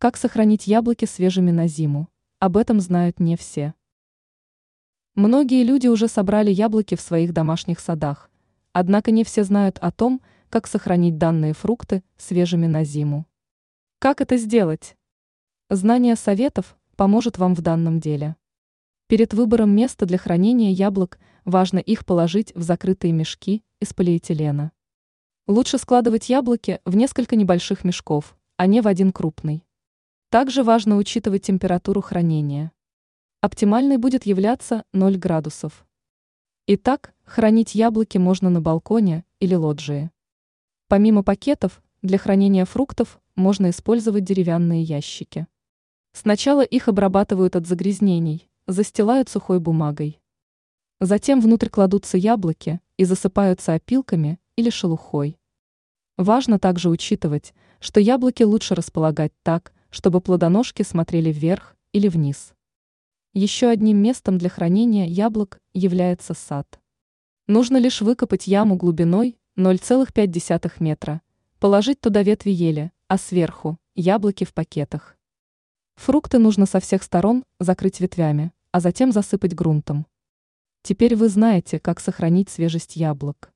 Как сохранить яблоки свежими на зиму? Об этом знают не все. Многие люди уже собрали яблоки в своих домашних садах, однако не все знают о том, как сохранить данные фрукты свежими на зиму. Как это сделать? Знание советов поможет вам в данном деле. Перед выбором места для хранения яблок важно их положить в закрытые мешки из полиэтилена. Лучше складывать яблоки в несколько небольших мешков, а не в один крупный. Также важно учитывать температуру хранения. Оптимальной будет являться 0 градусов. Итак, хранить яблоки можно на балконе или лоджии. Помимо пакетов, для хранения фруктов можно использовать деревянные ящики. Сначала их обрабатывают от загрязнений, застилают сухой бумагой. Затем внутрь кладутся яблоки и засыпаются опилками или шелухой. Важно также учитывать, что яблоки лучше располагать так, чтобы плодоножки смотрели вверх или вниз. Еще одним местом для хранения яблок является сад. Нужно лишь выкопать яму глубиной 0,5 метра, положить туда ветви ели, а сверху – яблоки в пакетах. Фрукты нужно со всех сторон закрыть ветвями, а затем засыпать грунтом. Теперь вы знаете, как сохранить свежесть яблок.